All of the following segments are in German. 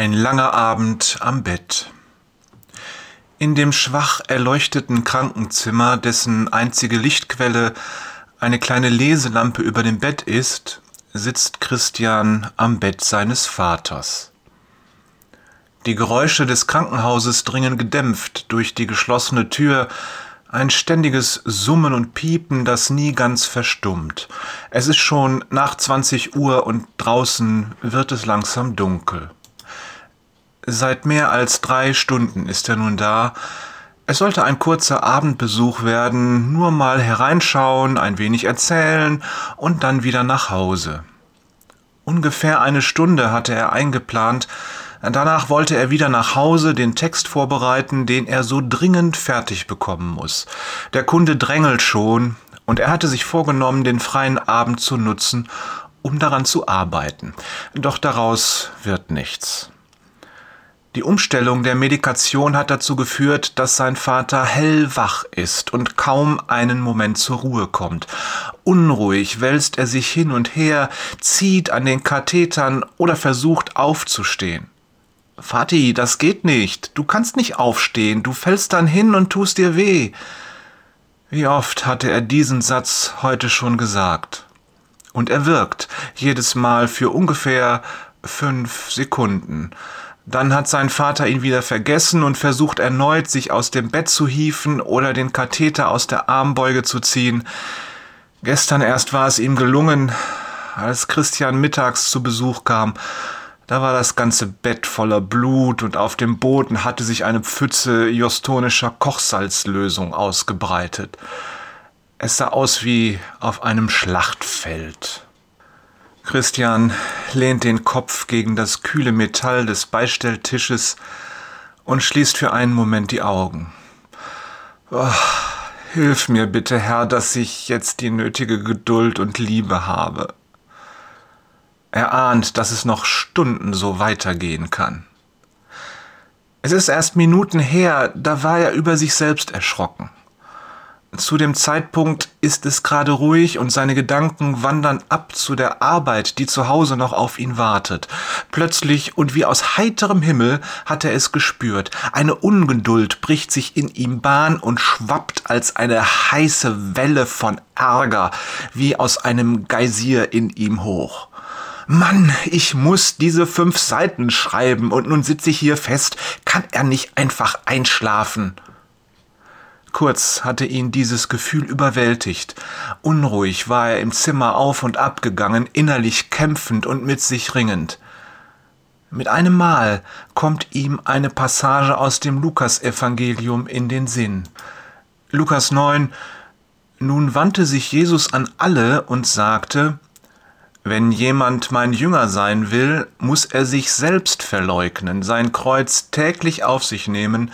Ein langer Abend am Bett. In dem schwach erleuchteten Krankenzimmer, dessen einzige Lichtquelle eine kleine Leselampe über dem Bett ist, sitzt Christian am Bett seines Vaters. Die Geräusche des Krankenhauses dringen gedämpft durch die geschlossene Tür, ein ständiges Summen und Piepen, das nie ganz verstummt. Es ist schon nach 20 Uhr und draußen wird es langsam dunkel. Seit mehr als drei Stunden ist er nun da. Es sollte ein kurzer Abendbesuch werden, nur mal hereinschauen, ein wenig erzählen und dann wieder nach Hause. Ungefähr eine Stunde hatte er eingeplant, danach wollte er wieder nach Hause den Text vorbereiten, den er so dringend fertig bekommen muss. Der Kunde drängelt schon, und er hatte sich vorgenommen, den freien Abend zu nutzen, um daran zu arbeiten. Doch daraus wird nichts. Die Umstellung der Medikation hat dazu geführt, dass sein Vater hellwach ist und kaum einen Moment zur Ruhe kommt. Unruhig wälzt er sich hin und her, zieht an den Kathetern oder versucht aufzustehen. Vati, das geht nicht. Du kannst nicht aufstehen. Du fällst dann hin und tust dir weh. Wie oft hatte er diesen Satz heute schon gesagt? Und er wirkt jedes Mal für ungefähr fünf Sekunden. Dann hat sein Vater ihn wieder vergessen und versucht erneut, sich aus dem Bett zu hieven oder den Katheter aus der Armbeuge zu ziehen. Gestern erst war es ihm gelungen, als Christian mittags zu Besuch kam. Da war das ganze Bett voller Blut und auf dem Boden hatte sich eine Pfütze jostonischer Kochsalzlösung ausgebreitet. Es sah aus wie auf einem Schlachtfeld. Christian lehnt den Kopf gegen das kühle Metall des Beistelltisches und schließt für einen Moment die Augen. Oh, hilf mir bitte, Herr, dass ich jetzt die nötige Geduld und Liebe habe. Er ahnt, dass es noch Stunden so weitergehen kann. Es ist erst Minuten her, da war er über sich selbst erschrocken. Zu dem Zeitpunkt ist es gerade ruhig und seine Gedanken wandern ab zu der Arbeit, die zu Hause noch auf ihn wartet. Plötzlich und wie aus heiterem Himmel hat er es gespürt. Eine Ungeduld bricht sich in ihm Bahn und schwappt als eine heiße Welle von Ärger wie aus einem Geysir in ihm hoch. Mann, ich muss diese fünf Seiten schreiben und nun sitze ich hier fest. Kann er nicht einfach einschlafen? Kurz hatte ihn dieses Gefühl überwältigt. Unruhig war er im Zimmer auf und ab gegangen, innerlich kämpfend und mit sich ringend. Mit einem Mal kommt ihm eine Passage aus dem Lukasevangelium in den Sinn. Lukas 9 Nun wandte sich Jesus an alle und sagte, Wenn jemand mein Jünger sein will, muss er sich selbst verleugnen, sein Kreuz täglich auf sich nehmen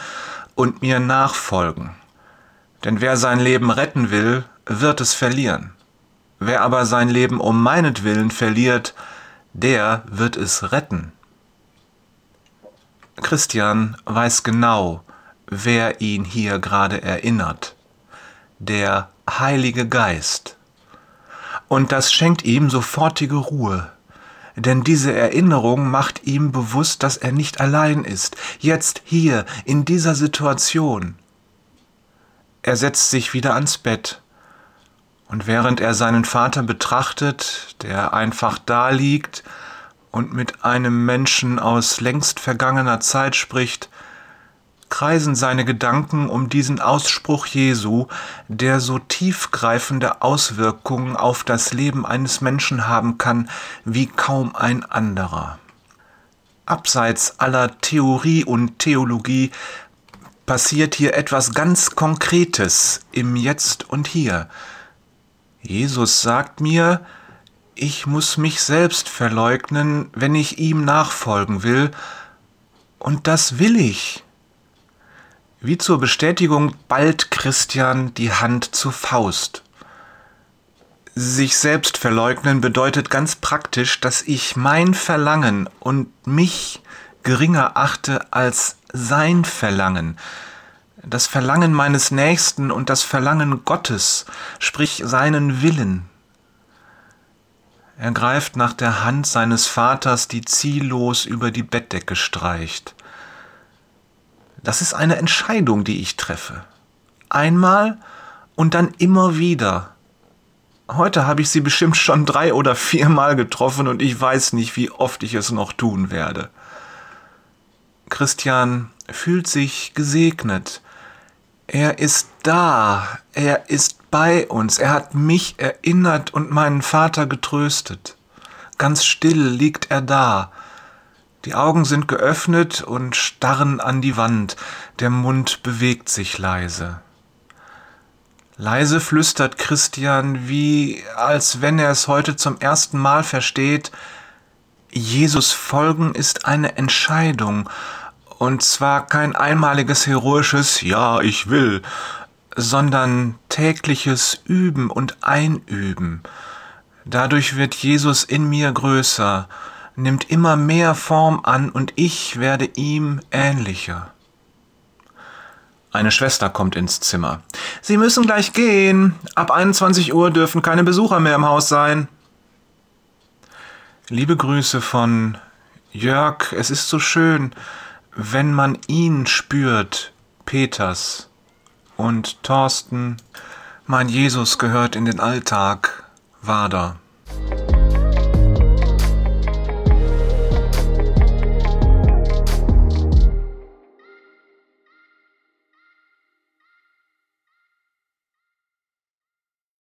und mir nachfolgen. Denn wer sein Leben retten will, wird es verlieren. Wer aber sein Leben um meinetwillen verliert, der wird es retten. Christian weiß genau, wer ihn hier gerade erinnert. Der Heilige Geist. Und das schenkt ihm sofortige Ruhe. Denn diese Erinnerung macht ihm bewusst, dass er nicht allein ist, jetzt hier, in dieser Situation. Er setzt sich wieder ans Bett. Und während er seinen Vater betrachtet, der einfach da liegt und mit einem Menschen aus längst vergangener Zeit spricht, kreisen seine Gedanken um diesen Ausspruch Jesu, der so tiefgreifende Auswirkungen auf das Leben eines Menschen haben kann wie kaum ein anderer. Abseits aller Theorie und Theologie passiert hier etwas ganz Konkretes im Jetzt und Hier. Jesus sagt mir, ich muss mich selbst verleugnen, wenn ich ihm nachfolgen will, und das will ich. Wie zur Bestätigung ballt Christian die Hand zur Faust. Sich selbst verleugnen bedeutet ganz praktisch, dass ich mein Verlangen und mich geringer achte als sein Verlangen, das Verlangen meines Nächsten und das Verlangen Gottes, sprich seinen Willen. Er greift nach der Hand seines Vaters, die ziellos über die Bettdecke streicht. Das ist eine Entscheidung, die ich treffe. Einmal und dann immer wieder. Heute habe ich sie bestimmt schon drei oder viermal getroffen und ich weiß nicht, wie oft ich es noch tun werde. Christian fühlt sich gesegnet. Er ist da, er ist bei uns, er hat mich erinnert und meinen Vater getröstet. Ganz still liegt er da. Die Augen sind geöffnet und starren an die Wand, der Mund bewegt sich leise. Leise flüstert Christian, wie als wenn er es heute zum ersten Mal versteht, Jesus folgen ist eine Entscheidung, und zwar kein einmaliges heroisches Ja, ich will, sondern tägliches Üben und Einüben. Dadurch wird Jesus in mir größer, nimmt immer mehr Form an und ich werde ihm ähnlicher. Eine Schwester kommt ins Zimmer. Sie müssen gleich gehen. Ab 21 Uhr dürfen keine Besucher mehr im Haus sein. Liebe Grüße von Jörg, es ist so schön, wenn man ihn spürt, Peters und Thorsten, mein Jesus gehört in den Alltag, Wader.